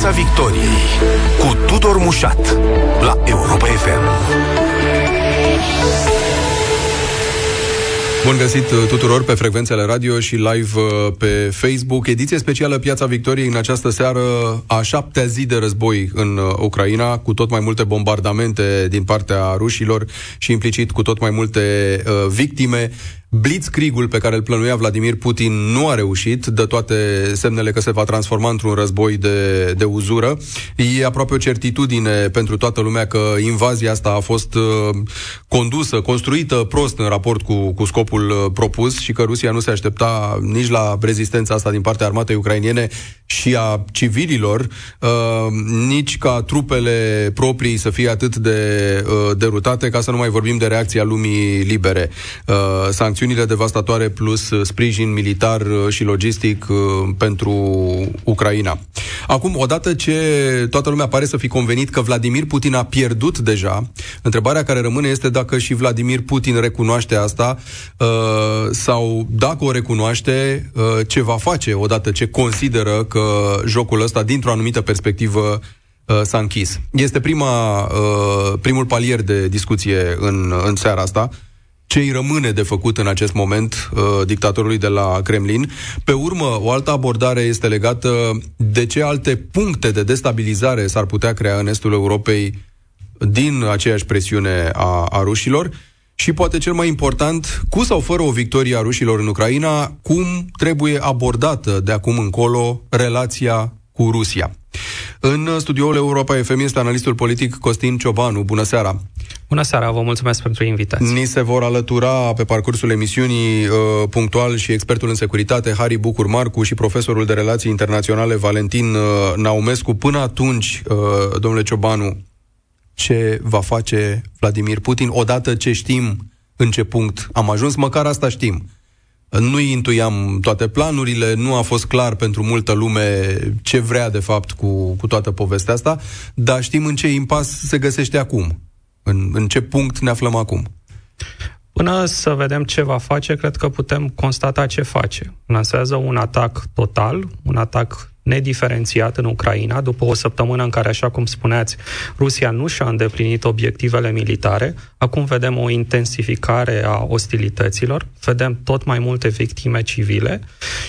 Piața Victoriei cu Tudor Mușat la Europa FM. Bun găsit uh, tuturor pe frecvențele radio și live uh, pe Facebook. Ediție specială Piața Victoriei în această seară a șaptea zi de război în uh, Ucraina, cu tot mai multe bombardamente din partea rușilor și implicit cu tot mai multe uh, victime. Blitzkriegul pe care îl plănuia Vladimir Putin nu a reușit, dă toate semnele că se va transforma într-un război de, de uzură. E aproape o certitudine pentru toată lumea că invazia asta a fost uh, condusă, construită prost în raport cu, cu scopul uh, propus și că Rusia nu se aștepta nici la rezistența asta din partea armatei ucrainiene și a civililor, uh, nici ca trupele proprii să fie atât de uh, derutate, ca să nu mai vorbim de reacția lumii libere. Uh, sancțiunile devastatoare plus uh, sprijin militar uh, și logistic uh, pentru Ucraina. Acum, odată ce toată lumea pare să fi convenit că Vladimir Putin a pierdut deja, întrebarea care rămâne este dacă și Vladimir Putin recunoaște asta uh, sau dacă o recunoaște, uh, ce va face odată ce consideră că jocul ăsta, dintr-o anumită perspectivă, uh, s-a închis. Este prima, uh, primul palier de discuție în, în seara asta. Ce îi rămâne de făcut în acest moment uh, dictatorului de la Kremlin? Pe urmă, o altă abordare este legată de ce alte puncte de destabilizare s-ar putea crea în estul Europei din aceeași presiune a, a rușilor și poate cel mai important, cu sau fără o victorie a rușilor în Ucraina, cum trebuie abordată de acum încolo relația cu Rusia. În studioul Europa FM este analistul politic Costin Ciobanu. Bună seara! Bună seara, vă mulțumesc pentru invitație. Ni se vor alătura pe parcursul emisiunii uh, punctual și expertul în securitate Harry Bucur Marcu și profesorul de relații internaționale Valentin uh, Naumescu. Până atunci, uh, domnule Ciobanu, ce va face Vladimir Putin odată ce știm în ce punct am ajuns, măcar asta știm. Nu intuiam toate planurile, nu a fost clar pentru multă lume ce vrea de fapt cu, cu toată povestea asta, dar știm în ce impas se găsește acum, în, în ce punct ne aflăm acum. Până să vedem ce va face, cred că putem constata ce face. Lansează un atac total, un atac nediferențiat în Ucraina, după o săptămână în care, așa cum spuneați, Rusia nu și-a îndeplinit obiectivele militare. Acum vedem o intensificare a ostilităților, vedem tot mai multe victime civile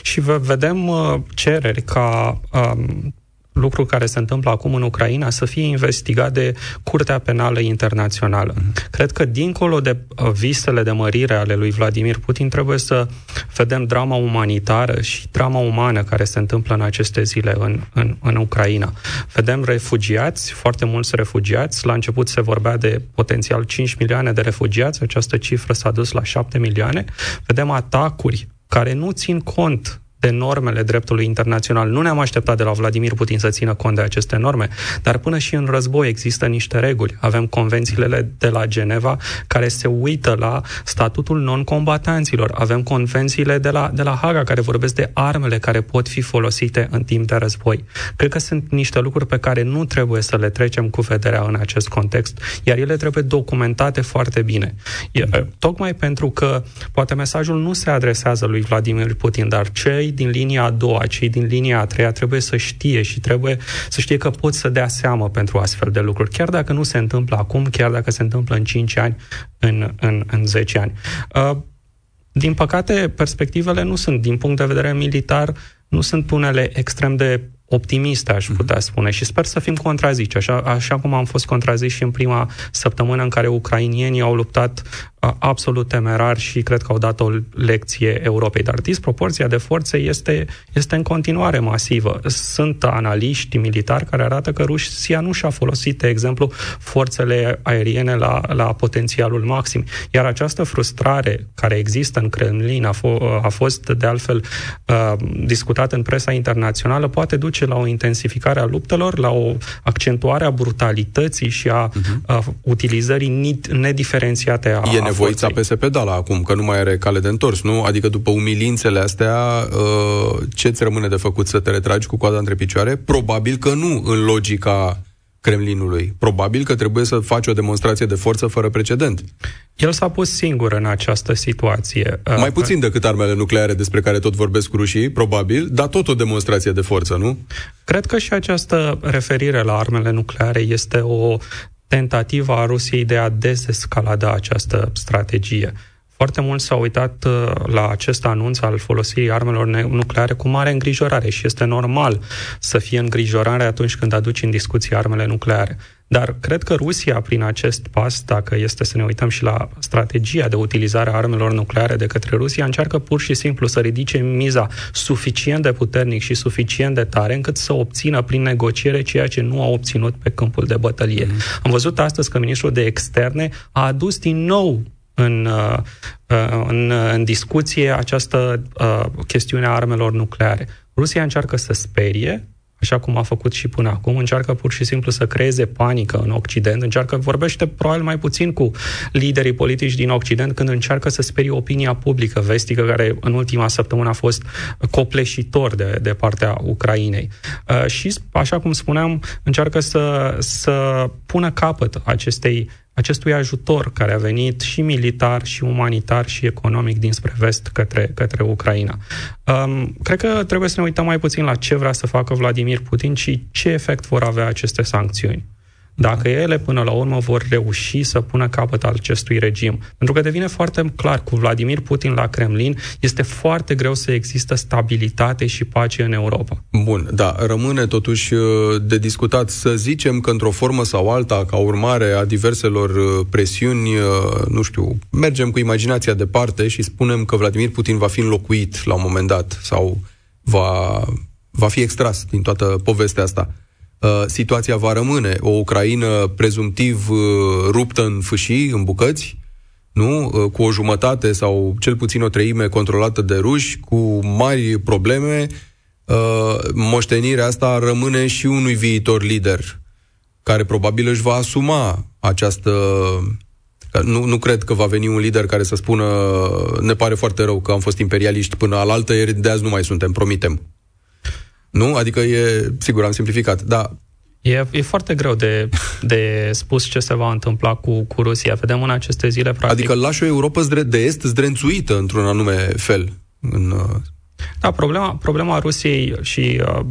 și vedem uh, cereri ca um, lucru care se întâmplă acum în Ucraina să fie investigat de Curtea Penală Internațională. Mm-hmm. Cred că dincolo de uh, visele de mărire ale lui Vladimir Putin trebuie să vedem drama umanitară și drama umană care se întâmplă în aceste zile în, în, în Ucraina. Vedem refugiați, foarte mulți refugiați. La început se vorbea de potențial 5 milioane de refugiați, această cifră s-a dus la 7 milioane. Vedem atacuri care nu țin cont de normele dreptului internațional. Nu ne-am așteptat de la Vladimir Putin să țină cont de aceste norme, dar până și în război există niște reguli. Avem convențiile de la Geneva care se uită la statutul non-combatanților. Avem convențiile de la, de la Haga care vorbesc de armele care pot fi folosite în timp de război. Cred că sunt niște lucruri pe care nu trebuie să le trecem cu vederea în acest context, iar ele trebuie documentate foarte bine. Tocmai pentru că poate mesajul nu se adresează lui Vladimir Putin, dar cei din linia a doua, cei din linia a treia trebuie să știe și trebuie să știe că pot să dea seamă pentru astfel de lucruri, chiar dacă nu se întâmplă acum, chiar dacă se întâmplă în 5 ani, în, în, în 10 ani. Uh, din păcate, perspectivele nu sunt, din punct de vedere militar, nu sunt unele extrem de optimiste, aș putea mhm. spune, și sper să fim contrazici, așa, așa cum am fost contrazici și în prima săptămână în care ucrainienii au luptat absolut temerar și cred că au dat o lecție Europei. Dar disproporția de forțe este, este în continuare masivă. Sunt analiști militari care arată că Rusia nu și-a folosit, de exemplu, forțele aeriene la, la potențialul maxim. Iar această frustrare care există în Kremlin a, f- a fost, de altfel, uh, discutată în presa internațională, poate duce la o intensificare a luptelor, la o accentuare a brutalității și a, uh-huh. a utilizării nediferențiate a E nevoița pe pedala acum, că nu mai are cale de întors, nu? Adică după umilințele astea, uh, ce ți rămâne de făcut să te retragi cu coada între picioare? Probabil că nu în logica Kremlinului. Probabil că trebuie să faci o demonstrație de forță fără precedent. El s-a pus singur în această situație. Mai puțin decât armele nucleare despre care tot vorbesc cu rușii, probabil, dar tot o demonstrație de forță, nu? Cred că și această referire la armele nucleare este o tentativă a Rusiei de a dezescalada această strategie. Foarte mulți s-au uitat uh, la acest anunț al folosirii armelor nucleare cu mare îngrijorare și este normal să fie îngrijorare atunci când aduci în discuție armele nucleare. Dar cred că Rusia, prin acest pas, dacă este să ne uităm și la strategia de utilizare a armelor nucleare de către Rusia, încearcă pur și simplu să ridice miza suficient de puternic și suficient de tare încât să obțină prin negociere ceea ce nu a obținut pe câmpul de bătălie. Mm. Am văzut astăzi că ministrul de externe a adus din nou în, uh, uh, în, în discuție această uh, chestiune a armelor nucleare. Rusia încearcă să sperie, așa cum a făcut și până acum, încearcă pur și simplu să creeze panică în Occident, încearcă, vorbește probabil mai puțin cu liderii politici din Occident când încearcă să sperie opinia publică vestică, care în ultima săptămână a fost copleșitor de, de partea Ucrainei. Uh, și, așa cum spuneam, încearcă să, să pună capăt acestei acestui ajutor care a venit și militar, și umanitar, și economic dinspre vest către, către Ucraina. Um, cred că trebuie să ne uităm mai puțin la ce vrea să facă Vladimir Putin și ce efect vor avea aceste sancțiuni dacă ele până la urmă vor reuși să pună capăt al acestui regim. Pentru că devine foarte clar, cu Vladimir Putin la Kremlin, este foarte greu să există stabilitate și pace în Europa. Bun, da, rămâne totuși uh, de discutat să zicem că într-o formă sau alta, ca urmare a diverselor uh, presiuni, uh, nu știu, mergem cu imaginația departe și spunem că Vladimir Putin va fi înlocuit la un moment dat sau va, va fi extras din toată povestea asta Uh, situația va rămâne. O Ucraina prezumtiv uh, ruptă în fâșii, în bucăți, nu? Uh, cu o jumătate sau cel puțin o treime controlată de ruși, cu mari probleme, moștenirea asta rămâne și unui viitor lider, care probabil își va asuma această nu, nu cred că va veni un lider care să spună ne pare foarte rău că am fost imperialiști până alaltă, ieri de azi nu mai suntem, promitem. Nu? Adică e, sigur, am simplificat, dar E, e foarte greu de, de spus ce se va întâmpla cu, cu Rusia. Vedem în aceste zile, practic... Adică lași o Europa de est zdrențuită într-un anume fel. În, uh... Da, problema, problema Rusiei și uh,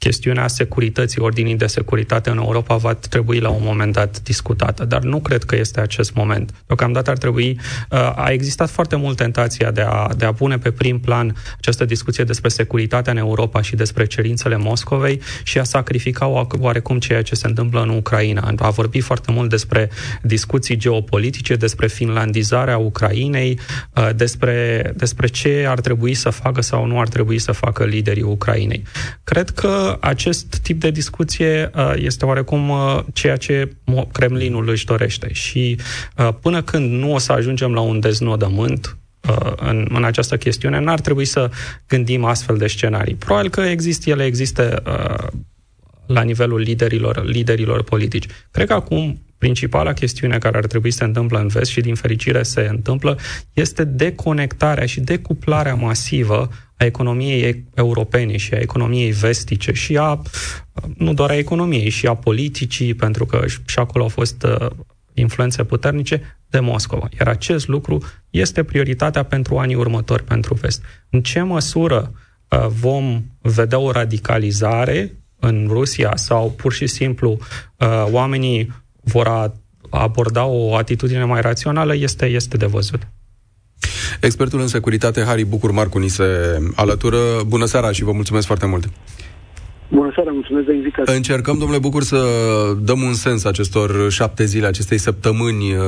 chestiunea securității, ordinii de securitate în Europa va trebui la un moment dat discutată, dar nu cred că este acest moment. Deocamdată ar trebui, uh, a existat foarte mult tentația de a, de a pune pe prim plan această discuție despre securitatea în Europa și despre cerințele Moscovei și a sacrifica oarecum ceea ce se întâmplă în Ucraina. A vorbit foarte mult despre discuții geopolitice, despre finlandizarea Ucrainei, uh, despre, despre ce ar trebui să facă sau nu ar trebui să facă liderii Ucrainei. Cred că acest tip de discuție uh, este oarecum uh, ceea ce Kremlinul își dorește și uh, până când nu o să ajungem la un deznodământ în, în această chestiune, n-ar trebui să gândim astfel de scenarii. Probabil că există, ele există la nivelul liderilor, liderilor politici. Cred că acum principala chestiune care ar trebui să se întâmplă în vest și din fericire se întâmplă este deconectarea și decuplarea masivă a economiei europene și a economiei vestice și a, nu doar a economiei, și a politicii, pentru că și acolo au fost uh, influențe puternice, de Moscova. Iar acest lucru este prioritatea pentru anii următori pentru vest. În ce măsură uh, vom vedea o radicalizare în Rusia sau pur și simplu uh, oamenii vor aborda o atitudine mai rațională este, este de văzut. Expertul în securitate, Harry Bucur Marcu, ni se alătură. Bună seara și vă mulțumesc foarte mult! Bună seara, mulțumesc de invitație. Încercăm, domnule Bucur, să dăm un sens acestor șapte zile, acestei săptămâni uh,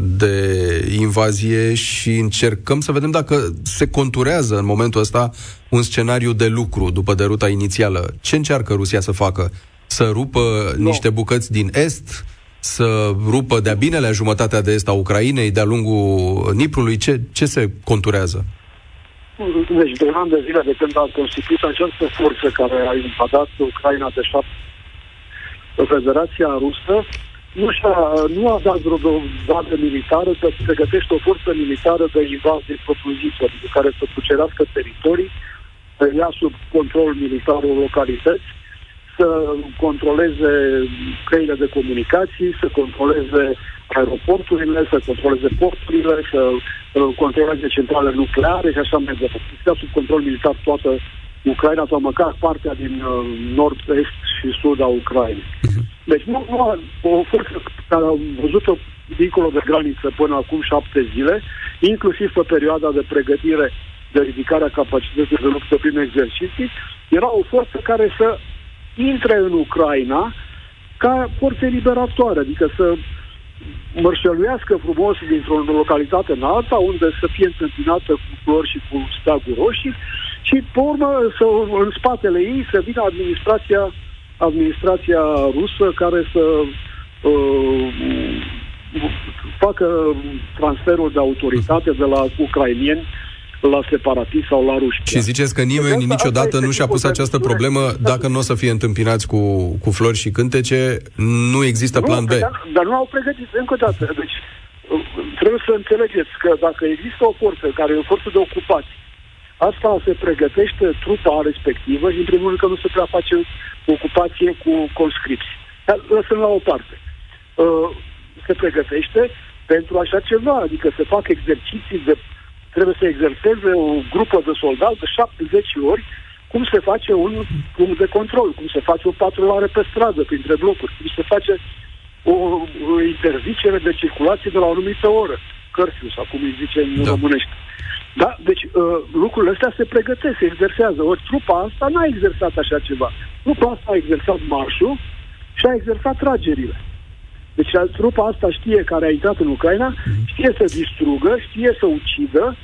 de invazie și încercăm să vedem dacă se conturează în momentul ăsta un scenariu de lucru după deruta inițială. Ce încearcă Rusia să facă? Să rupă no. niște bucăți din Est? Să rupă de-a binelea jumătatea de est a Ucrainei, de-a lungul Niprului? Ce, ce se conturează? Deci, de ani de zile de când a constituit această forță care a invadat Ucraina de fapt Federația Rusă, nu, și-a, nu a dat vreo dată militară să pregătește o forță militară de invazie propriu-zisă, cu care să cucerească teritorii, să ia sub control militar o localități să controleze căile de comunicații, să controleze aeroporturile, să controleze porturile, să controleze centrale nucleare și așa mai departe. Să sub control militar toată Ucraina sau măcar partea din uh, nord-est și sud a Ucrainei. Mhm. Deci nu, nu o forță care am văzut-o dincolo de graniță până acum șapte zile, inclusiv pe perioada de pregătire de ridicare a capacității de luptă prin exerciții, era o forță care să intre în Ucraina ca forțe liberatoare, adică să mărșăluiască frumos dintr-o localitate în alta, unde să fie întâmpinată cu flori și cu steaguri roșii și, pe urmă, să, în spatele ei să vină administrația, administrația rusă care să uh, facă transferul de autoritate de la ucrainieni la separatiști sau la ruși. Și ziceți că nimeni deci, niciodată nu și-a pus această problemă dacă nu o să fie întâmpinați cu, cu flori și cântece, nu există plan B. Dar, dar nu au pregătit încă o dată. Deci, trebuie să înțelegeți că dacă există o forță care e o forță de ocupație, asta se pregătește trupa respectivă și în primul rând că nu se prea face ocupație cu conscripții. Dar lăsăm la o parte. Uh, se pregătește pentru așa ceva, adică se fac exerciții de trebuie să exerseze o grupă de soldați de 70 ori cum se face un punct de control, cum se face o patrulare pe stradă, printre blocuri, cum se face o, o interzicere de circulație de la o anumită oră, curfew, sau cum îi zice în da. românește. Da? Deci uh, lucrurile astea se pregătesc, se exersează. Ori trupa asta n-a exersat așa ceva. Trupa asta a exersat marșul și a exersat tragerile. Deci trupa asta știe care a intrat în Ucraina, mhm. știe să distrugă, știe să ucidă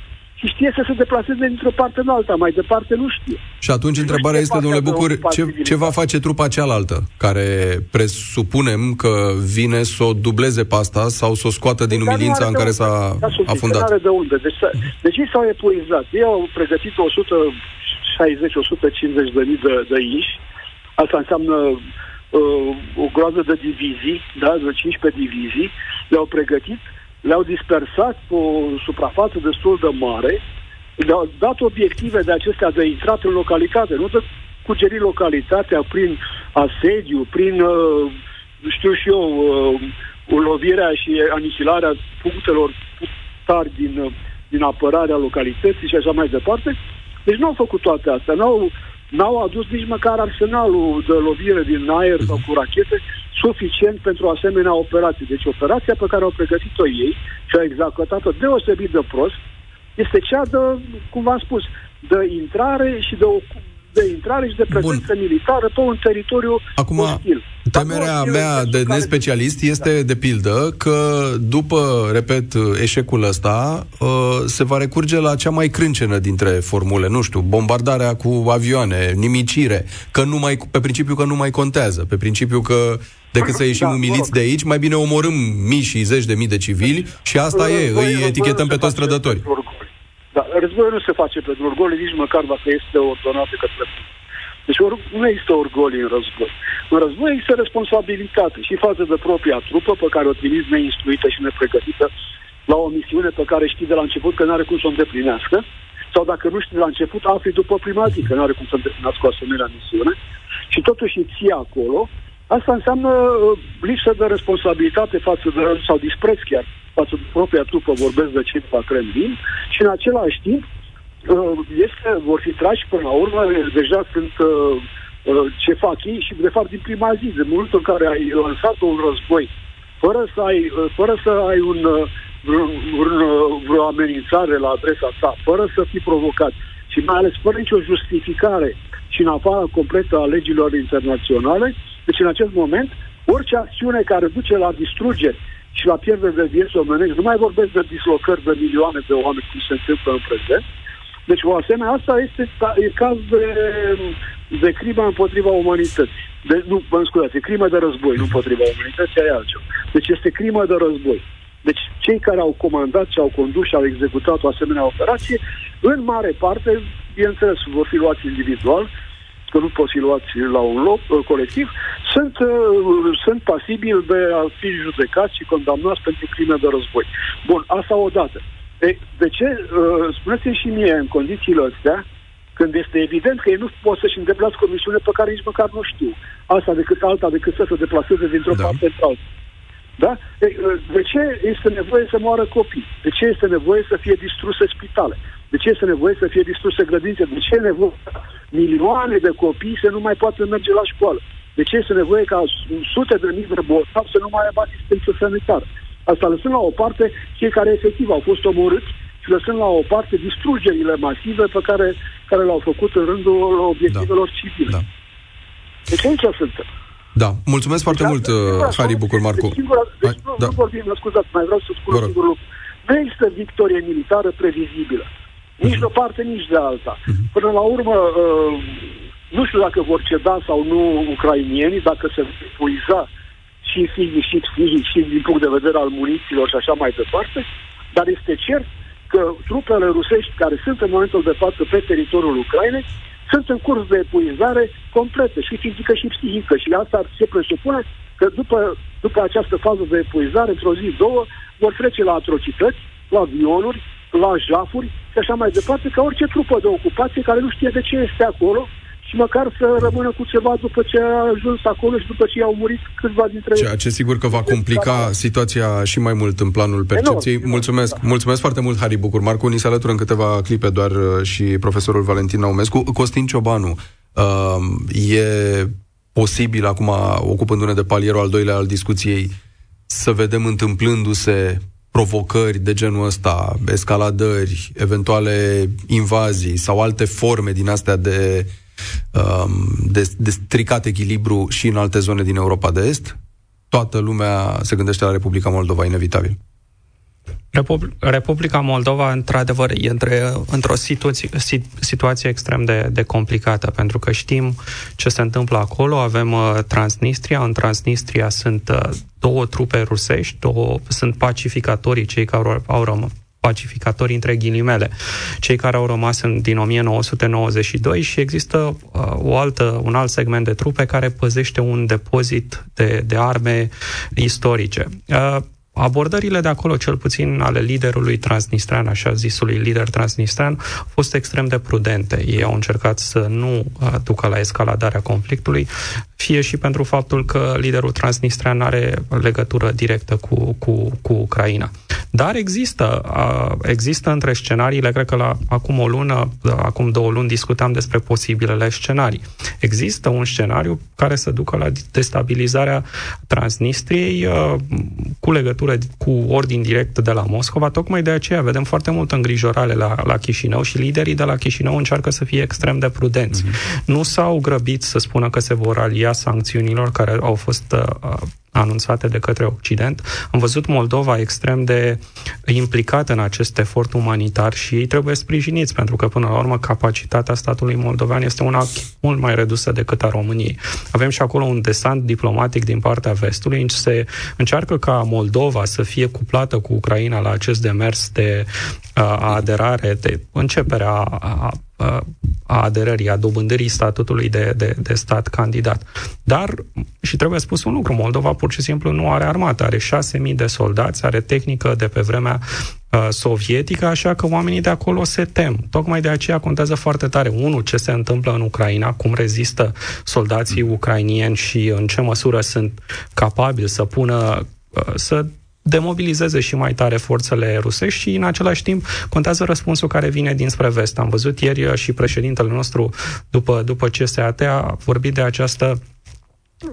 și știe să se deplaseze dintr-o parte în alta. Mai departe nu știe. Și atunci nu întrebarea este, domnule Bucur, ce, ce va face trupa cealaltă, care presupunem că vine să o dubleze pe asta sau să o scoată din umilința în care s-a afundat? Nu de unde. Deci, deci ei s-au epuizat. Ei au pregătit 160-150 de mii de, de inși. Asta înseamnă uh, o groază de divizii, da, de 15 divizii, le-au pregătit, le-au dispersat pe o suprafață destul de mare, le-au dat obiective de acestea de intrat în localitate, nu de cugeri localitatea prin asediu, prin, uh, știu și eu, uh, lovirea și anihilarea punctelor tari din, uh, din apărarea localității și așa mai departe. Deci nu au făcut toate astea, n-au n-au adus nici măcar arsenalul de lovire din aer sau cu rachete suficient pentru asemenea operații. Deci operația pe care au pregătit-o ei și au executat-o deosebit de prost este cea de, cum v-am spus, de intrare și de de intrare și de prezență Bun. militară pe un teritoriu Acum, hostil. Temerea mea de nespecialist care... este, de pildă, că după, repet, eșecul ăsta, uh, se va recurge la cea mai crâncenă dintre formule, nu știu, bombardarea cu avioane, nimicire, că nu mai, pe principiu că nu mai contează, pe principiu că decât să ieșim da, umiliți de aici, mai bine omorâm mii și zeci de mii de civili și asta e, îi etichetăm pe toți trădători. Da, războiul nu se face pentru orgoliu, nici măcar dacă este ordonat de către deci or, nu există orgolii în război. În război există responsabilitate și față de propria trupă pe care o trimis neinstruită și nepregătită la o misiune pe care știi de la început că nu are cum să o îndeplinească, sau dacă nu știi de la început, afli după prima zi că nu are cum să îndeplinească o asemenea misiune, și totuși îi ții acolo, asta înseamnă uh, lipsă de responsabilitate față de, sau dispreț chiar față de propria trupă, vorbesc de cei de la Kremlin, și în același timp uh, este, vor fi trași până la urmă, deja sunt uh, uh, ce fac ei și de fapt din prima zi, de momentul în care ai lansat un război, fără să ai, fără să ai un, vreo, vreo amenințare la adresa ta, fără să fii provocat și mai ales fără nicio justificare și în afara completă a legilor internaționale, deci în acest moment, orice acțiune care duce la distrugere și la pierdere de vieți omenești. Nu mai vorbesc de dislocări de milioane de oameni, cum se întâmplă în prezent. Deci, o asemenea, asta este e caz de, de crimă împotriva umanității. De, nu, mă scuzați, e crimă de război, nu împotriva umanității, e altceva. Deci este crimă de război. Deci cei care au comandat și au condus și au executat o asemenea operație, în mare parte, bineînțeles, vor fi luați individual, că nu pot fi luați la un loc uh, colectiv, sunt, uh, sunt pasibili de a fi judecați și condamnați pentru crime de război. Bun, asta odată. E, de ce, uh, spuneți-mi și mie, în condițiile astea, când este evident că ei nu pot să-și îndeplinească o misiune pe care nici măcar nu știu. Asta decât alta, decât să se deplaseze dintr-o da. parte într-alta. Da? De ce este nevoie să moară copii? De ce este nevoie să fie distruse spitale? De ce este nevoie să fie distruse grădințe? De ce e nevoie milioane de copii să nu mai poată merge la școală? De ce este nevoie ca sute de mii de bolnavi să nu mai aibă asistență sanitară? Asta lăsând la o parte cei care efectiv au fost omorâți și lăsând la o parte distrugerile masive pe care, care le-au făcut în rândul obiectivelor da. civile. Da. Deci aici suntem. Da, mulțumesc foarte deci, mult, uh, Harry Bucur Marcu. Singura, deci, nu, da. nu vorbim, scuzați, mai vreau să spun un singur lucru. Nu există victorie militară previzibilă. Nici uh-huh. de o parte, nici de alta. Uh-huh. Până la urmă, uh, nu știu dacă vor ceda sau nu ucrainienii, dacă se epuiza și fizic și psihic și din punct de vedere al muniților și așa mai departe, dar este cert că trupele rusești care sunt în momentul de față pe teritoriul Ucrainei sunt în curs de epuizare completă, și fizică și psihică. Și asta se presupune că după, după această fază de epuizare, într-o zi, două, vor trece la atrocități, la violuri, la jafuri și așa mai departe, ca orice trupă de ocupație care nu știe de ce este acolo și măcar să rămână cu ceva după ce a ajuns acolo și după ce au murit câțiva dintre Ceea ce sigur că va complica situația și mai mult în planul percepției. Enorm, mulțumesc, da. mulțumesc foarte mult, Harry Bucur. Marcu, ni se alătură în câteva clipe doar uh, și profesorul Valentin Naumescu. Costin Ciobanu, uh, e posibil acum, ocupându-ne de palierul al doilea al discuției, să vedem întâmplându-se provocări de genul ăsta, escaladări, eventuale invazii sau alte forme din astea de uh, Um, de, de stricat echilibru și în alte zone din Europa de Est, toată lumea se gândește la Republica Moldova, inevitabil. Republica Moldova, într-adevăr, e între, într-o situație, situație extrem de, de complicată, pentru că știm ce se întâmplă acolo. Avem uh, Transnistria. În Transnistria sunt uh, două trupe rusești, două, sunt pacificatorii, cei care au, au rămas pacificatori între ghilimele, cei care au rămas în, din 1992 și există uh, o altă, un alt segment de trupe care păzește un depozit de, de arme istorice. Uh, abordările de acolo, cel puțin ale liderului transnistran, așa zisului lider transnistran, au fost extrem de prudente. Ei au încercat să nu uh, ducă la escaladarea conflictului, fie și pentru faptul că liderul transnistran are legătură directă cu, cu, cu Ucraina. Dar există, există între scenariile, cred că la acum o lună, acum două luni discutam despre posibilele scenarii. Există un scenariu care să ducă la destabilizarea Transnistriei cu legătură cu ordin direct de la Moscova. Tocmai de aceea vedem foarte multă îngrijorare la, la Chișinău și liderii de la Chișinău încearcă să fie extrem de prudenți. Mm-hmm. Nu s-au grăbit să spună că se vor alia sancțiunilor care au fost uh, anunțate de către Occident. Am văzut Moldova extrem de implicată în acest efort umanitar și ei trebuie sprijiniți, pentru că, până la urmă, capacitatea statului moldovean este una mult mai redusă decât a României. Avem și acolo un desant diplomatic din partea vestului, în se încearcă ca Moldova să fie cuplată cu Ucraina la acest demers de uh, aderare, de începerea a, a, a aderării, a dobândării statutului de, de, de stat candidat. Dar, și trebuie spus un lucru, Moldova pur și simplu nu are armată, are 6.000 de soldați, are tehnică de pe vremea uh, sovietică, așa că oamenii de acolo se tem. Tocmai de aceea contează foarte tare, unul, ce se întâmplă în Ucraina, cum rezistă soldații ucrainieni și în ce măsură sunt capabili să pună uh, să demobilizeze și mai tare forțele rusești și în același timp contează răspunsul care vine dinspre vest. Am văzut ieri uh, și președintele nostru, după, după CSAT, a vorbit de această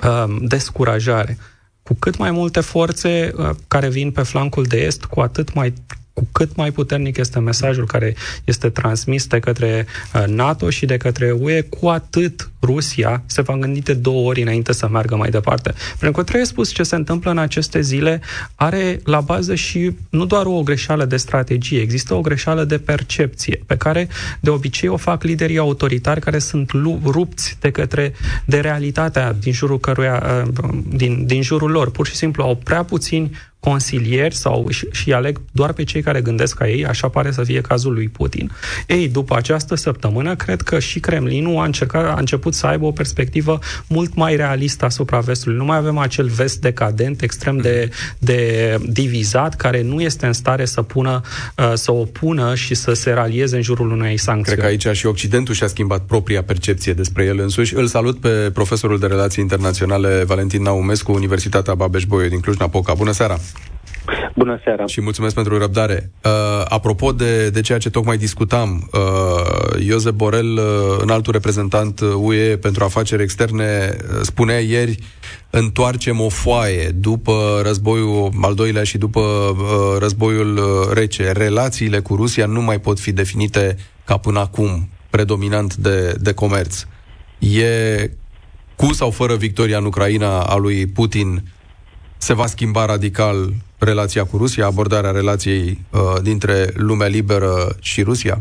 um, descurajare. Cu cât mai multe forțe uh, care vin pe flancul de est, cu atât mai cu cât mai puternic este mesajul care este transmis de către uh, NATO și de către UE, cu atât Rusia se va gândi de două ori înainte să meargă mai departe. Pentru că trebuie spus ce se întâmplă în aceste zile are la bază și nu doar o greșeală de strategie, există o greșeală de percepție, pe care de obicei o fac liderii autoritari care sunt rupți de către de realitatea din jurul căruia, uh, din, din jurul lor. Pur și simplu au prea puțini consilieri sau și, și aleg doar pe cei care gândesc ca ei, așa pare să fie cazul lui Putin. Ei, după această săptămână, cred că și Kremlinul a, încercat, a început să aibă o perspectivă mult mai realistă asupra vestului. Nu mai avem acel vest decadent, extrem de, de divizat, care nu este în stare să pună, uh, să opună și să se ralieze în jurul unei sancțiuni. Cred că aici și Occidentul și-a schimbat propria percepție despre el însuși. Îl salut pe profesorul de relații internaționale Valentin Naumescu, Universitatea Babeș-Bolyai din Cluj-Napoca. Bună seara! Bună seara! Și mulțumesc pentru răbdare. Uh, apropo de, de ceea ce tocmai discutam, uh, Iosep Borel, uh, înaltul reprezentant UE pentru afaceri externe, uh, spunea ieri întoarcem o foaie după războiul al doilea și după uh, războiul uh, rece. Relațiile cu Rusia nu mai pot fi definite ca până acum, predominant de, de comerț. E cu sau fără victoria în Ucraina a lui Putin se va schimba radical relația cu Rusia, abordarea relației uh, dintre lumea liberă și Rusia?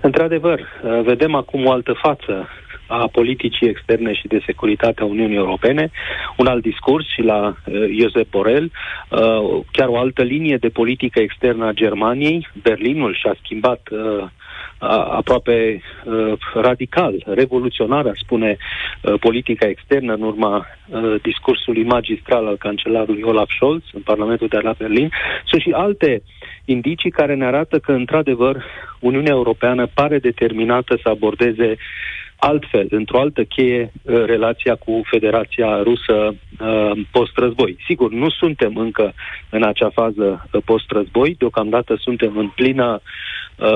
Într-adevăr, uh, vedem acum o altă față a politicii externe și de securitate a Uniunii Europene, un alt discurs și la uh, Josep Borrell, uh, chiar o altă linie de politică externă a Germaniei. Berlinul și-a schimbat uh, aproape uh, radical, revoluționar, spune uh, politica externă în urma uh, discursului magistral al cancelarului Olaf Scholz în Parlamentul de la Berlin. Sunt și alte indicii care ne arată că, într-adevăr, Uniunea Europeană pare determinată să abordeze altfel, într-o altă cheie, uh, relația cu Federația Rusă uh, post-război. Sigur, nu suntem încă în acea fază uh, post-război, deocamdată suntem în plină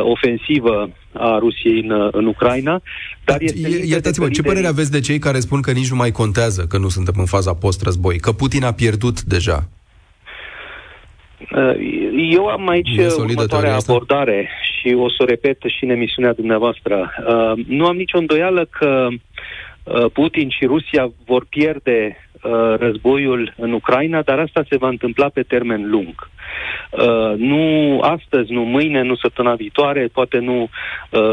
ofensivă a Rusiei în, în Ucraina, dar este... Iertați-mă, ce părere aveți de cei care spun că nici nu mai contează că nu suntem în faza post-război, că Putin a pierdut deja? Eu am aici următoarea abordare și o să o repet și în emisiunea dumneavoastră. Uh, nu am nicio îndoială că uh, Putin și Rusia vor pierde uh, războiul în Ucraina, dar asta se va întâmpla pe termen lung. Uh, nu astăzi, nu mâine, nu săptămâna viitoare, poate nu uh,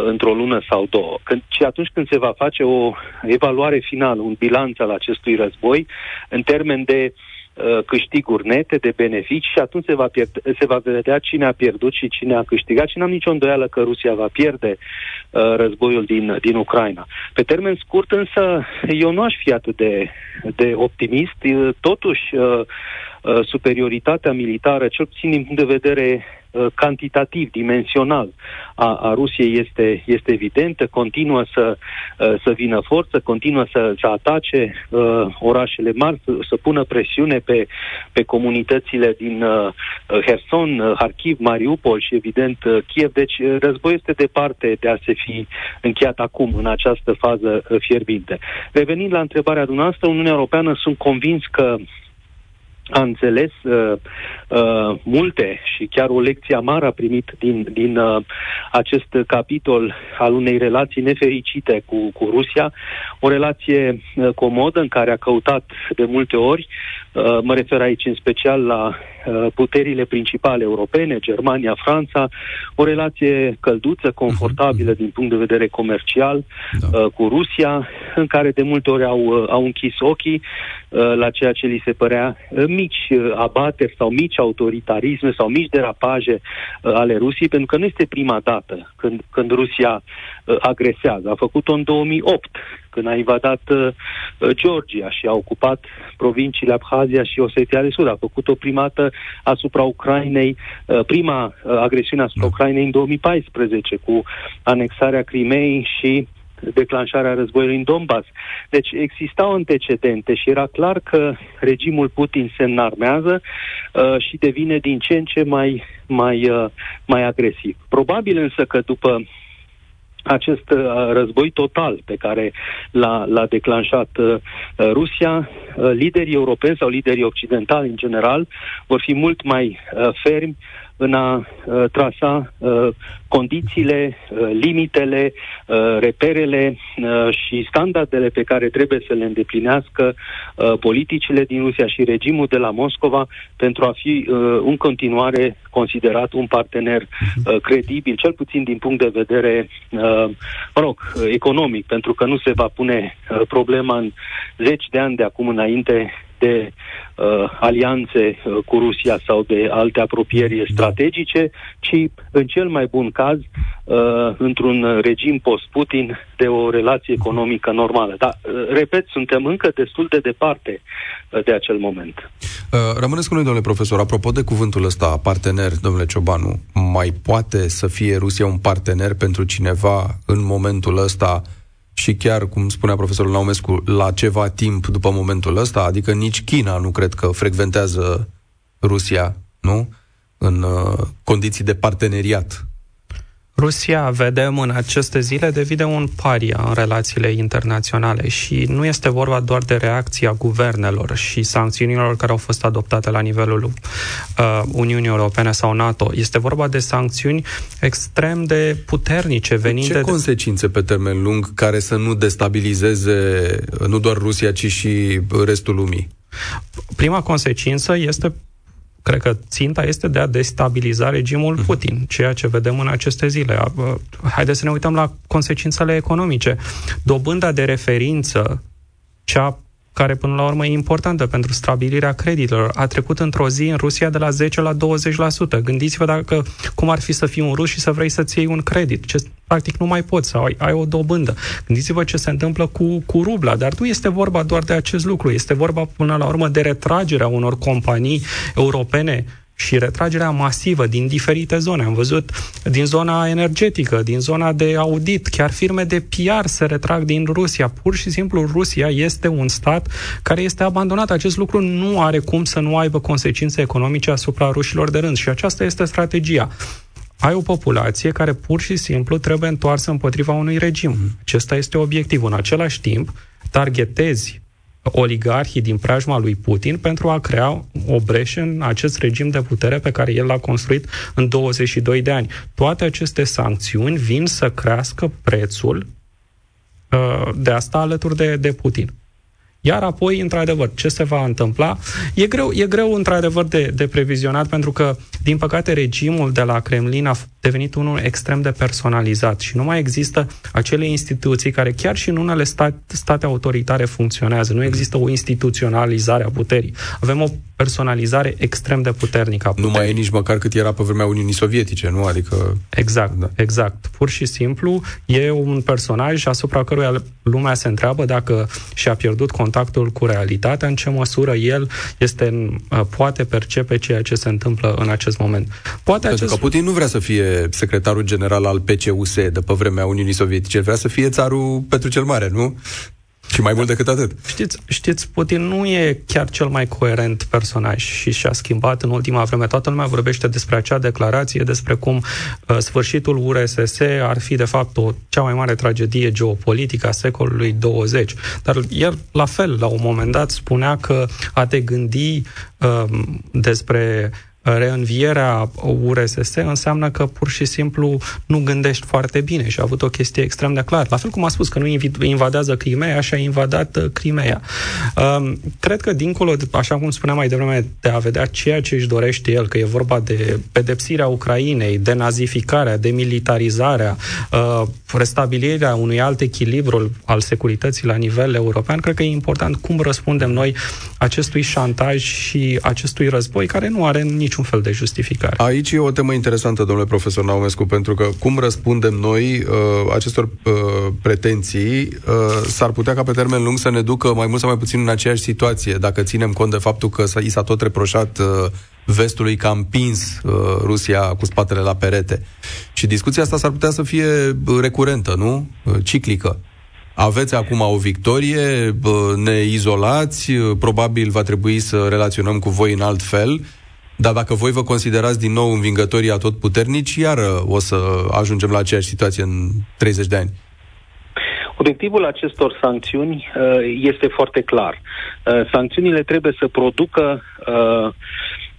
într-o lună sau două, când, ci atunci când se va face o evaluare finală, un bilanț al acestui război, în termen de uh, Uh, câștiguri nete, de beneficii și atunci se va, pierde, se va vedea cine a pierdut și cine a câștigat și n-am nicio îndoială că Rusia va pierde uh, războiul din, din Ucraina. Pe termen scurt însă eu nu aș fi atât de, de optimist. Totuși uh, uh, superioritatea militară, cel puțin din punct de vedere Uh, cantitativ, dimensional a, a Rusiei este, este evidentă, continuă să, uh, să vină forță, continuă să, să atace uh, orașele mari, să, să pună presiune pe, pe comunitățile din uh, Herson, uh, Harkiv, Mariupol și evident uh, Kiev. Deci războiul este departe de a se fi încheiat acum, în această fază uh, fierbinte. Revenind la întrebarea dumneavoastră, Uniunea Europeană sunt convins că a înțeles uh, uh, multe și chiar o lecție amară a primit din, din uh, acest capitol al unei relații nefericite cu, cu Rusia, o relație uh, comodă în care a căutat de multe ori, uh, mă refer aici în special la uh, puterile principale europene, Germania, Franța, o relație călduță, confortabilă uh-huh. din punct de vedere comercial da. uh, cu Rusia, în care de multe ori au, uh, au închis ochii uh, la ceea ce li se părea uh, mici uh, abateri sau mici autoritarisme sau mici derapaje uh, ale Rusiei, pentru că nu este prima dată când, când Rusia uh, agresează. A făcut-o în 2008, când a invadat uh, Georgia și a ocupat provinciile Abhazia și Osetia de Sud. A făcut-o prima dată asupra Ucrainei, uh, prima uh, agresiune asupra da. Ucrainei în 2014, cu anexarea Crimei și declanșarea războiului în Donbass. Deci existau antecedente și era clar că regimul Putin se înarmează uh, și devine din ce în ce mai, mai, uh, mai agresiv. Probabil însă că după acest uh, război total pe care l-a, l-a declanșat uh, Rusia, uh, liderii europeni sau liderii occidentali în general vor fi mult mai uh, fermi în a uh, trasa uh, condițiile, uh, limitele, uh, reperele uh, și standardele pe care trebuie să le îndeplinească uh, politicile din Rusia și regimul de la Moscova pentru a fi uh, în continuare considerat un partener uh, credibil, cel puțin din punct de vedere, uh, mă rog, economic, pentru că nu se va pune uh, problema în zeci de ani de acum înainte de uh, alianțe uh, cu Rusia sau de alte apropieri da. strategice, ci, în cel mai bun caz, uh, într-un regim post-Putin de o relație economică normală. Dar, uh, repet, suntem încă destul de departe uh, de acel moment. Uh, rămâneți cu noi, domnule profesor. Apropo de cuvântul ăsta, partener, domnule Ciobanu, mai poate să fie Rusia un partener pentru cineva în momentul ăsta și chiar, cum spunea profesorul Naumescu, la ceva timp după momentul ăsta, adică nici China nu cred că frecventează Rusia, nu? În uh, condiții de parteneriat Rusia, vedem în aceste zile, devine un paria în relațiile internaționale și nu este vorba doar de reacția guvernelor și sancțiunilor care au fost adoptate la nivelul uh, Uniunii Europene sau NATO. Este vorba de sancțiuni extrem de puternice venite... Ce consecințe pe termen lung care să nu destabilizeze nu doar Rusia, ci și restul lumii? Prima consecință este cred că ținta este de a destabiliza regimul mhm. Putin, ceea ce vedem în aceste zile. Haideți să ne uităm la consecințele economice. Dobânda de referință, cea care până la urmă e importantă pentru stabilirea creditelor, a trecut într-o zi în Rusia de la 10 la 20%. Gândiți-vă dacă cum ar fi să fii un rus și să vrei să-ți iei un credit. Ce, practic nu mai poți sau ai, ai o dobândă. Gândiți-vă ce se întâmplă cu, cu rubla, dar nu este vorba doar de acest lucru, este vorba până la urmă de retragerea unor companii europene și retragerea masivă din diferite zone. Am văzut din zona energetică, din zona de audit, chiar firme de PR se retrag din Rusia. Pur și simplu Rusia este un stat care este abandonat. Acest lucru nu are cum să nu aibă consecințe economice asupra rușilor de rând și aceasta este strategia ai o populație care pur și simplu trebuie întoarsă împotriva unui regim. Acesta este obiectivul. În același timp, targetezi oligarhii din preajma lui Putin pentru a crea o breșă în acest regim de putere pe care el l-a construit în 22 de ani. Toate aceste sancțiuni vin să crească prețul uh, de a sta alături de, de Putin. Iar apoi, într-adevăr, ce se va întâmpla? E greu, e greu într-adevăr, de, de previzionat, pentru că, din păcate, regimul de la Kremlin a devenit unul extrem de personalizat și nu mai există acele instituții care chiar și în unele state, state autoritare funcționează. Nu există o instituționalizare a puterii. Avem o personalizare extrem de puternică a puterii. Nu mai e nici măcar cât era pe vremea Uniunii Sovietice, nu? Adică... Exact, da. exact. Pur și simplu e un personaj asupra căruia lumea se întreabă dacă și-a pierdut contactul cu realitatea, în ce măsură el este, poate percepe ceea ce se întâmplă în acest moment. Poate Pentru acest... că Putin nu vrea să fie secretarul general al PCUS de pe vremea Uniunii Sovietice, vrea să fie țarul Petru cel Mare, nu? Și mai mult decât atât. Știți, știți, Putin nu e chiar cel mai coerent personaj și și-a schimbat în ultima vreme. Toată lumea vorbește despre acea declarație, despre cum uh, sfârșitul URSS ar fi, de fapt, o cea mai mare tragedie geopolitică a secolului 20. Dar el, la fel, la un moment dat, spunea că a te gândi uh, despre reînvierea URSS înseamnă că pur și simplu nu gândești foarte bine și a avut o chestie extrem de clară. La fel cum a spus că nu invadează Crimea, așa a invadat uh, Crimea. Um, cred că dincolo, așa cum spuneam mai devreme, de a vedea ceea ce își dorește el, că e vorba de pedepsirea Ucrainei, de nazificarea, de militarizarea, uh, restabilirea unui alt echilibru al securității la nivel european, cred că e important cum răspundem noi acestui șantaj și acestui război care nu are nici niciun fel de justificare. Aici e o temă interesantă, domnule profesor Naumescu, pentru că cum răspundem noi uh, acestor uh, pretenții, uh, s-ar putea ca pe termen lung să ne ducă mai mult sau mai puțin în aceeași situație, dacă ținem cont de faptul că s-a, i s-a tot reproșat uh, vestului că a împins uh, Rusia cu spatele la perete. Și discuția asta s-ar putea să fie uh, recurentă, nu? Uh, ciclică. Aveți acum o victorie, ne izolați, probabil va trebui să relaționăm cu voi în alt fel dar dacă voi vă considerați din nou învingătorii atot puternici, iar o să ajungem la aceeași situație în 30 de ani. Obiectivul acestor sancțiuni uh, este foarte clar. Uh, sancțiunile trebuie să producă uh,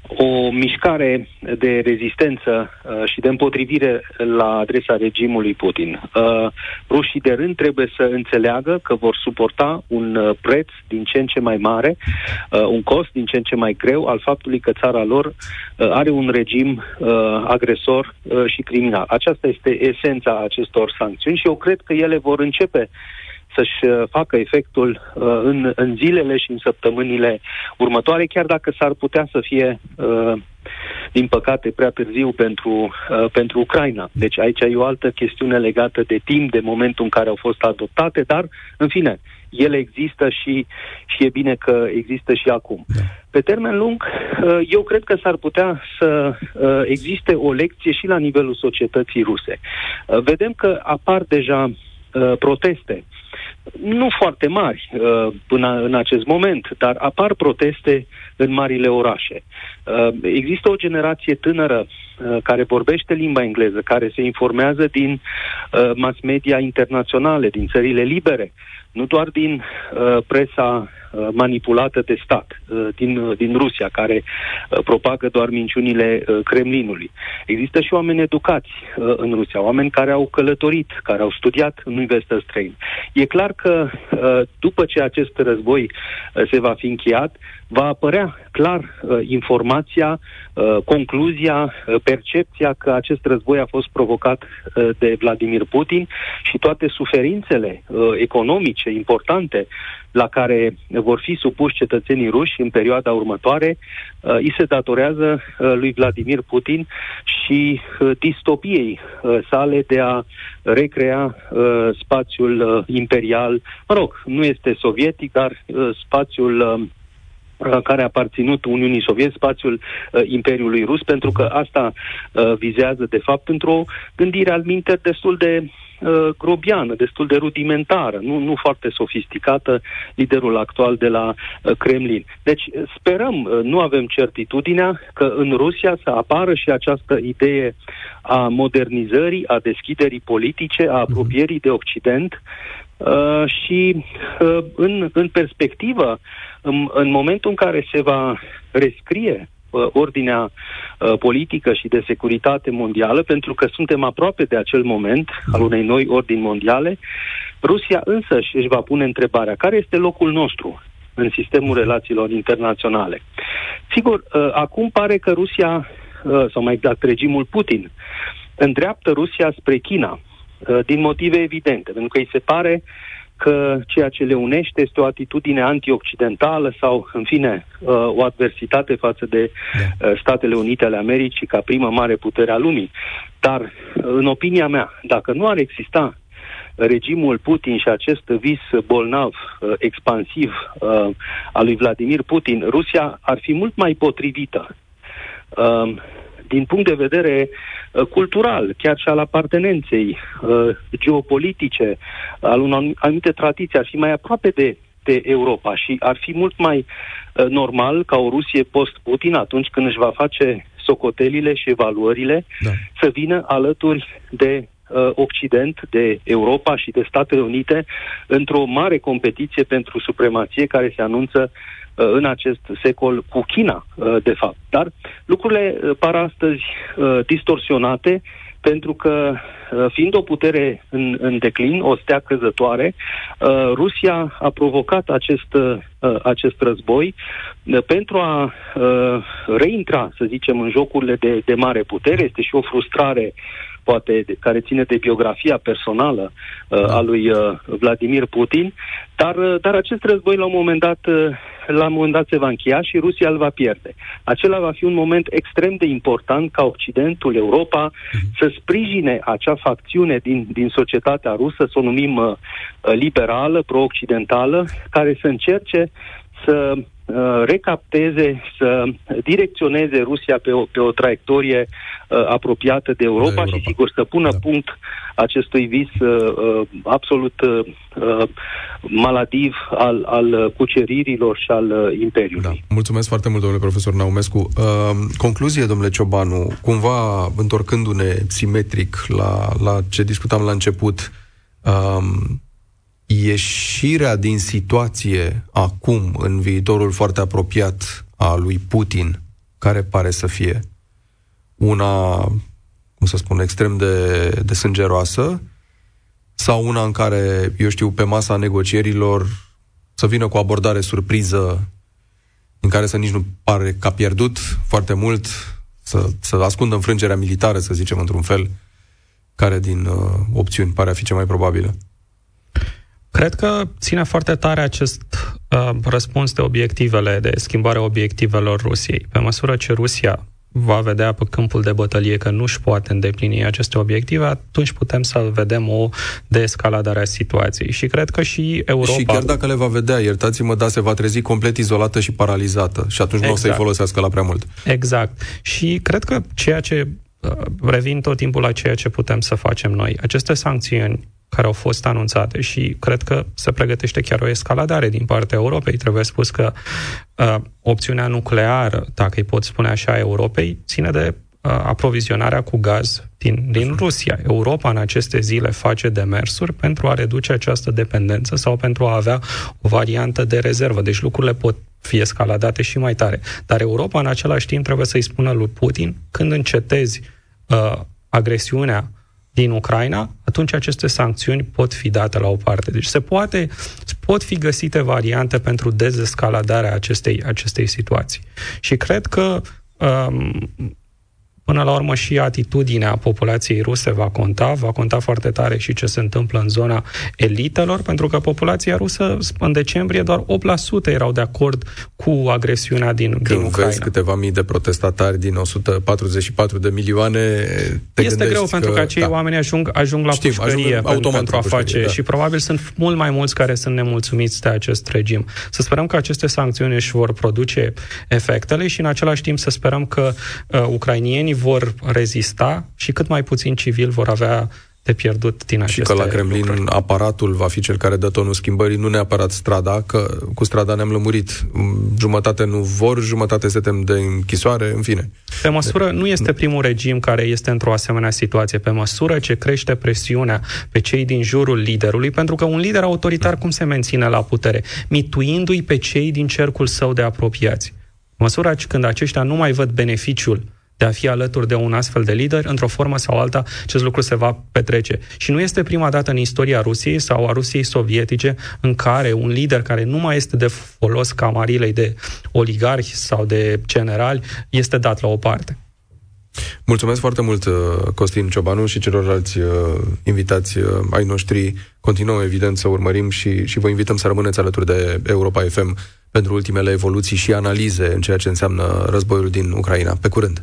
o mișcare de rezistență uh, și de împotrivire la adresa regimului Putin. Uh, rușii de rând trebuie să înțeleagă că vor suporta un uh, preț din ce în ce mai mare, uh, un cost din ce în ce mai greu al faptului că țara lor uh, are un regim uh, agresor și criminal. Aceasta este esența acestor sancțiuni și eu cred că ele vor începe să-și uh, facă efectul uh, în, în zilele și în săptămânile următoare, chiar dacă s-ar putea să fie, uh, din păcate, prea târziu pentru, uh, pentru Ucraina. Deci aici e o altă chestiune legată de timp, de momentul în care au fost adoptate, dar, în fine, ele există și, și e bine că există și acum. Da. Pe termen lung, uh, eu cred că s-ar putea să uh, existe o lecție și la nivelul societății ruse. Uh, vedem că apar deja proteste nu foarte mari până în acest moment, dar apar proteste în marile orașe. Există o generație tânără care vorbește limba engleză, care se informează din mass media internaționale, din țările libere, nu doar din uh, presa uh, manipulată de stat uh, din, uh, din Rusia, care uh, propagă doar minciunile uh, Kremlinului. Există și oameni educați uh, în Rusia, oameni care au călătorit, care au studiat în universități străine. E clar că uh, după ce acest război uh, se va fi încheiat, va apărea clar uh, informația, uh, concluzia, uh, percepția că acest război a fost provocat uh, de Vladimir Putin și toate suferințele uh, economice importante la care vor fi supuși cetățenii ruși în perioada următoare, uh, îi se datorează uh, lui Vladimir Putin și uh, distopiei uh, sale de a recrea uh, spațiul uh, imperial, mă rog, nu este sovietic, dar uh, spațiul uh, Uh, care a aparținut Uniunii Soviet, spațiul uh, Imperiului Rus, pentru că asta uh, vizează, de fapt, într-o gândire al minte destul de uh, grobiană, destul de rudimentară, nu, nu foarte sofisticată, liderul actual de la uh, Kremlin. Deci sperăm, uh, nu avem certitudinea că în Rusia să apară și această idee a modernizării, a deschiderii politice, a apropierii de Occident, Uh, și uh, în, în perspectivă, în, în momentul în care se va rescrie uh, ordinea uh, politică și de securitate mondială, pentru că suntem aproape de acel moment al unei noi ordini mondiale, Rusia însă își va pune întrebarea care este locul nostru în sistemul relațiilor internaționale. Sigur, uh, acum pare că Rusia, uh, sau mai exact regimul Putin, îndreaptă Rusia spre China, Uh, din motive evidente, pentru că îi se pare că ceea ce le unește este o atitudine antioccidentală sau, în fine, uh, o adversitate față de da. uh, Statele Unite ale Americii ca primă mare putere a lumii. Dar, în opinia mea, dacă nu ar exista regimul Putin și acest vis bolnav, expansiv al lui Vladimir Putin, Rusia ar fi mult mai potrivită din punct de vedere uh, cultural, chiar și al apartenenței uh, geopolitice, al unor anumite tradiții, ar fi mai aproape de de Europa și ar fi mult mai uh, normal ca o Rusie post-Putin, atunci când își va face socotelile și evaluările, da. să vină alături de uh, Occident, de Europa și de Statele Unite într-o mare competiție pentru supremație care se anunță Uh, în acest secol cu China, uh, de fapt. Dar lucrurile uh, par astăzi distorsionate pentru că, fiind o putere în, în declin, o stea căzătoare, Rusia a provocat acest, acest război pentru a reintra, să zicem, în jocurile de, de mare putere. Este și o frustrare poate care ține de biografia personală uh, a lui uh, Vladimir Putin, dar, uh, dar acest război la un moment dat uh, la un moment dat se va încheia și Rusia îl va pierde. Acela va fi un moment extrem de important ca Occidentul, Europa, uh-huh. să sprijine acea facțiune din, din societatea rusă, să o numim uh, liberală, pro-occidentală, care să încerce să Uh, recapteze, să direcționeze Rusia pe o, pe o traiectorie uh, apropiată de Europa, de Europa și, sigur, să pună da. punct acestui vis uh, uh absolut uh, maladiv al, al cuceririlor și al uh, Imperiului. Da. Mulțumesc foarte mult, domnule profesor Naumescu. Uh, concluzie, domnule Ciobanu, cumva, întorcându-ne simetric la, la ce discutam la început, uh, ieșirea din situație acum, în viitorul foarte apropiat a lui Putin, care pare să fie una, cum să spun, extrem de, de sângeroasă, sau una în care, eu știu, pe masa negocierilor să vină cu o abordare surpriză în care să nici nu pare că a pierdut foarte mult, să, să ascundă înfrângerea militară, să zicem, într-un fel, care din uh, opțiuni pare a fi cea mai probabilă. Cred că ține foarte tare acest uh, răspuns de obiectivele, de schimbare obiectivelor Rusiei. Pe măsură ce Rusia va vedea pe câmpul de bătălie că nu își poate îndeplini aceste obiective, atunci putem să vedem o deescaladare a situației. Și cred că și Europa... Și chiar dacă le va vedea, iertați-mă, dar se va trezi complet izolată și paralizată și atunci exact. nu o să-i exact. folosească la prea mult. Exact. Și cred că ceea ce uh, revin tot timpul la ceea ce putem să facem noi. Aceste sancțiuni care au fost anunțate și cred că se pregătește chiar o escaladare din partea Europei. Trebuie spus că uh, opțiunea nucleară, dacă îi pot spune așa, Europei, ține de uh, aprovizionarea cu gaz din, din Rusia. Europa în aceste zile face demersuri pentru a reduce această dependență sau pentru a avea o variantă de rezervă. Deci lucrurile pot fi escaladate și mai tare. Dar Europa în același timp trebuie să-i spună lui Putin când încetezi uh, agresiunea din Ucraina, atunci aceste sancțiuni pot fi date la o parte. Deci se poate, pot fi găsite variante pentru dezescaladarea acestei, acestei situații. Și cred că um, Până la urmă și atitudinea populației ruse va conta, va conta foarte tare și ce se întâmplă în zona elitelor, pentru că populația rusă în decembrie doar 8% erau de acord cu agresiunea din, Când din Ucraina. vezi câteva mii de protestatari din 144 de milioane, te Este greu că, pentru că acei da. oameni ajung, ajung la Știm, pușcărie ajung pentru, pentru a face da. și probabil sunt mult mai mulți care sunt nemulțumiți de acest regim. Să sperăm că aceste sancțiuni își vor produce efectele și în același timp să sperăm că uh, ucrainienii vor rezista și cât mai puțin civili vor avea de pierdut din aceste Și că la Kremlin lucruri. aparatul va fi cel care dă tonul schimbării, nu neapărat strada, că cu strada ne-am lămurit. Jumătate nu vor, jumătate se tem de închisoare, în fine. Pe măsură, nu este primul regim care este într-o asemenea situație. Pe măsură ce crește presiunea pe cei din jurul liderului, pentru că un lider autoritar cum se menține la putere? Mituindu-i pe cei din cercul său de apropiați. Măsura când aceștia nu mai văd beneficiul de a fi alături de un astfel de lider, într-o formă sau alta, acest lucru se va petrece. Și nu este prima dată în istoria Rusiei sau a Rusiei sovietice în care un lider care nu mai este de folos camarilei de oligarhi sau de generali este dat la o parte. Mulțumesc foarte mult, uh, Costin Ciobanu și celorlalți uh, invitați uh, ai noștri. Continuăm, evident, să urmărim și, și vă invităm să rămâneți alături de Europa FM pentru ultimele evoluții și analize în ceea ce înseamnă războiul din Ucraina. Pe curând!